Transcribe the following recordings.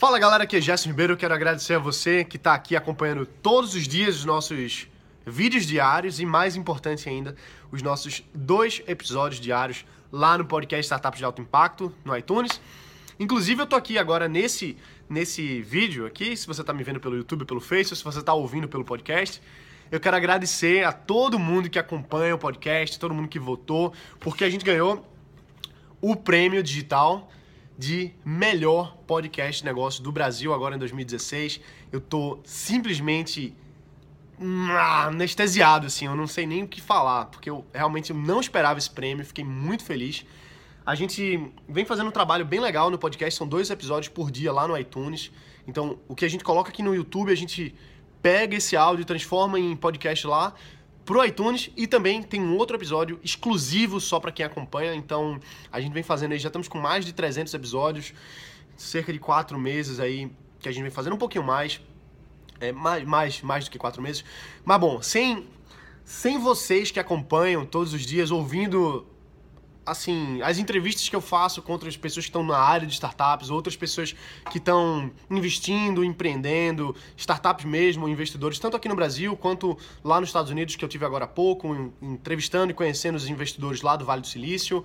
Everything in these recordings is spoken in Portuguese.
Fala galera, aqui é Jéssica Ribeiro. Quero agradecer a você que está aqui acompanhando todos os dias os nossos vídeos diários e, mais importante ainda, os nossos dois episódios diários lá no podcast Startups de Alto Impacto, no iTunes. Inclusive, eu tô aqui agora nesse, nesse vídeo aqui, se você está me vendo pelo YouTube, pelo Facebook, se você está ouvindo pelo podcast. Eu quero agradecer a todo mundo que acompanha o podcast, todo mundo que votou, porque a gente ganhou o prêmio digital de melhor podcast de negócio do Brasil agora em 2016. Eu tô simplesmente ah, anestesiado, assim, eu não sei nem o que falar, porque eu realmente não esperava esse prêmio, fiquei muito feliz. A gente vem fazendo um trabalho bem legal no podcast, são dois episódios por dia lá no iTunes. Então, o que a gente coloca aqui no YouTube, a gente pega esse áudio transforma em podcast lá pro iTunes e também tem um outro episódio exclusivo só para quem acompanha. Então a gente vem fazendo aí, já estamos com mais de 300 episódios, cerca de quatro meses aí que a gente vem fazendo um pouquinho mais, é, mais, mais, mais do que quatro meses. Mas bom, sem, sem vocês que acompanham todos os dias, ouvindo assim, as entrevistas que eu faço com outras pessoas que estão na área de startups, outras pessoas que estão investindo, empreendendo, startups mesmo, investidores, tanto aqui no Brasil quanto lá nos Estados Unidos, que eu tive agora há pouco, entrevistando e conhecendo os investidores lá do Vale do Silício.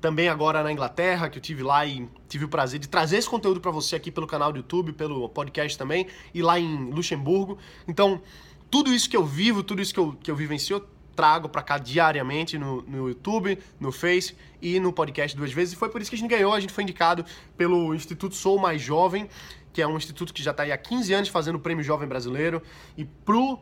Também agora na Inglaterra, que eu tive lá e tive o prazer de trazer esse conteúdo para você aqui pelo canal do YouTube, pelo podcast também, e lá em Luxemburgo. Então, tudo isso que eu vivo, tudo isso que eu, que eu vivencio, trago para cá diariamente no, no YouTube, no Face e no podcast duas vezes. E foi por isso que a gente ganhou. A gente foi indicado pelo Instituto Sou Mais Jovem, que é um instituto que já está há 15 anos fazendo o Prêmio Jovem Brasileiro. E pro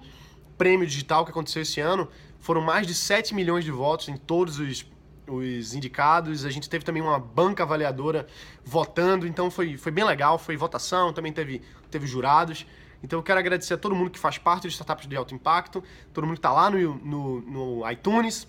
prêmio digital que aconteceu esse ano, foram mais de 7 milhões de votos em todos os, os indicados. A gente teve também uma banca avaliadora votando, então foi, foi bem legal. Foi votação, também teve, teve jurados. Então eu quero agradecer a todo mundo que faz parte de startups de alto impacto, todo mundo que está lá no, no, no iTunes,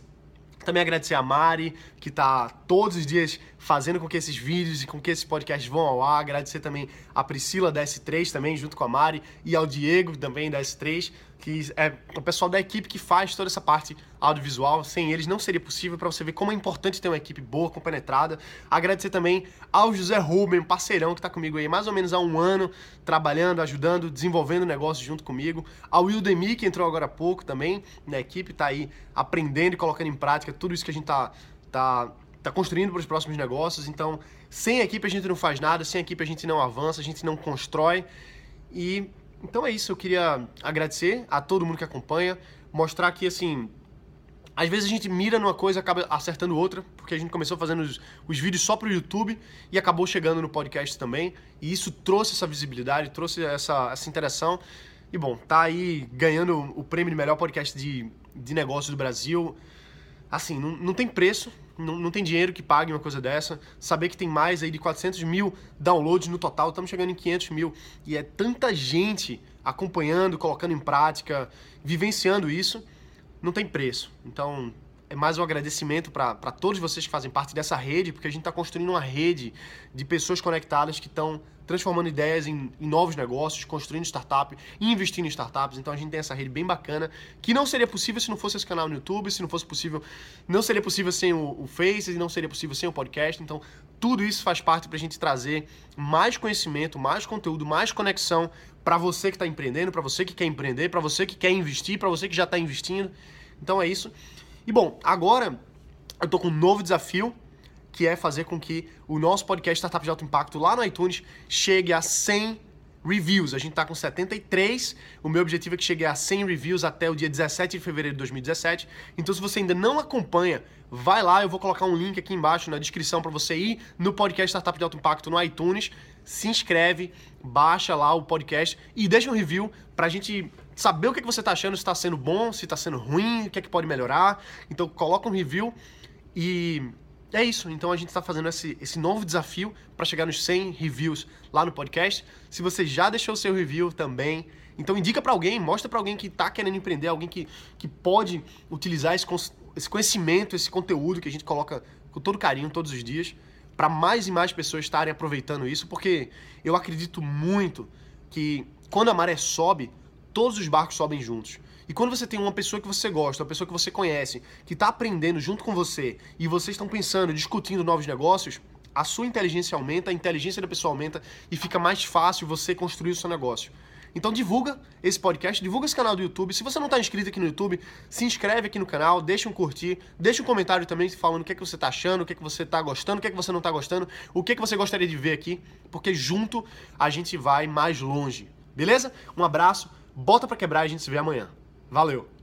também agradecer a Mari, que está todos os dias fazendo com que esses vídeos e com que esses podcasts vão ao ar. Agradecer também a Priscila da S3 também, junto com a Mari, e ao Diego também da S3, que é o pessoal da equipe que faz toda essa parte audiovisual. Sem eles não seria possível para você ver como é importante ter uma equipe boa, compenetrada. Agradecer também ao José Ruben, parceirão que está comigo aí mais ou menos há um ano, trabalhando, ajudando, desenvolvendo negócios junto comigo. Ao Will Demi, que entrou agora há pouco também na equipe, está aí aprendendo e colocando em prática tudo isso que a gente está tá, tá construindo para os próximos negócios. Então, sem equipe a gente não faz nada, sem equipe a gente não avança, a gente não constrói. E então é isso, eu queria agradecer a todo mundo que acompanha, mostrar que assim, às vezes a gente mira numa coisa e acaba acertando outra, porque a gente começou fazendo os, os vídeos só para o YouTube e acabou chegando no podcast também, e isso trouxe essa visibilidade, trouxe essa, essa interação. E bom, tá aí ganhando o prêmio de melhor podcast de, de negócios do Brasil. Assim, não, não tem preço, não, não tem dinheiro que pague uma coisa dessa. Saber que tem mais aí de 400 mil downloads no total, estamos chegando em 500 mil. E é tanta gente acompanhando, colocando em prática, vivenciando isso, não tem preço. Então, é mais um agradecimento para todos vocês que fazem parte dessa rede, porque a gente está construindo uma rede de pessoas conectadas que estão transformando ideias em, em, novos negócios, construindo startup investindo em startups. Então a gente tem essa rede bem bacana, que não seria possível se não fosse esse canal no YouTube, se não fosse possível, não seria possível sem o, o Face, não seria possível sem o podcast. Então tudo isso faz parte para a gente trazer mais conhecimento, mais conteúdo, mais conexão para você que está empreendendo, para você que quer empreender, para você que quer investir, para você que já está investindo. Então é isso. E bom, agora eu tô com um novo desafio, que é fazer com que o nosso podcast Startup de Alto Impacto lá no iTunes chegue a 100 reviews. A gente tá com 73. O meu objetivo é que chegue a 100 reviews até o dia 17 de fevereiro de 2017. Então, se você ainda não acompanha, vai lá. Eu vou colocar um link aqui embaixo na descrição para você ir no podcast Startup de Alto Impacto no iTunes. Se inscreve, baixa lá o podcast e deixa um review pra gente saber o que, você está achando, se está sendo bom, se está sendo ruim, o que é que pode melhorar. Então coloca um review e é isso. Então a gente está fazendo esse, esse novo desafio para chegar nos 100 reviews lá no podcast. Se você já deixou o seu review também, então indica para alguém, mostra para alguém que está querendo empreender, alguém que, que pode utilizar esse, esse conhecimento, esse conteúdo que a gente coloca com todo carinho todos os dias, para mais e mais pessoas estarem aproveitando isso, porque eu acredito muito que quando a maré sobe, todos os barcos sobem juntos. E quando você tem uma pessoa que você gosta, uma pessoa que você conhece, que está aprendendo junto com você, e vocês estão pensando, discutindo novos negócios, a sua inteligência aumenta, a inteligência da pessoa aumenta e fica mais fácil você construir o seu negócio. Então divulga esse podcast, divulga esse canal do YouTube. Se você não está inscrito aqui no YouTube, se inscreve aqui no canal, deixa um curtir, deixa um comentário também falando o que é que você está achando, o que é que você está gostando, o que é que você não está gostando, o que é que você gostaria de ver aqui, porque junto a gente vai mais longe. Beleza? Um abraço, bota para quebrar e a gente se vê amanhã. Valeu!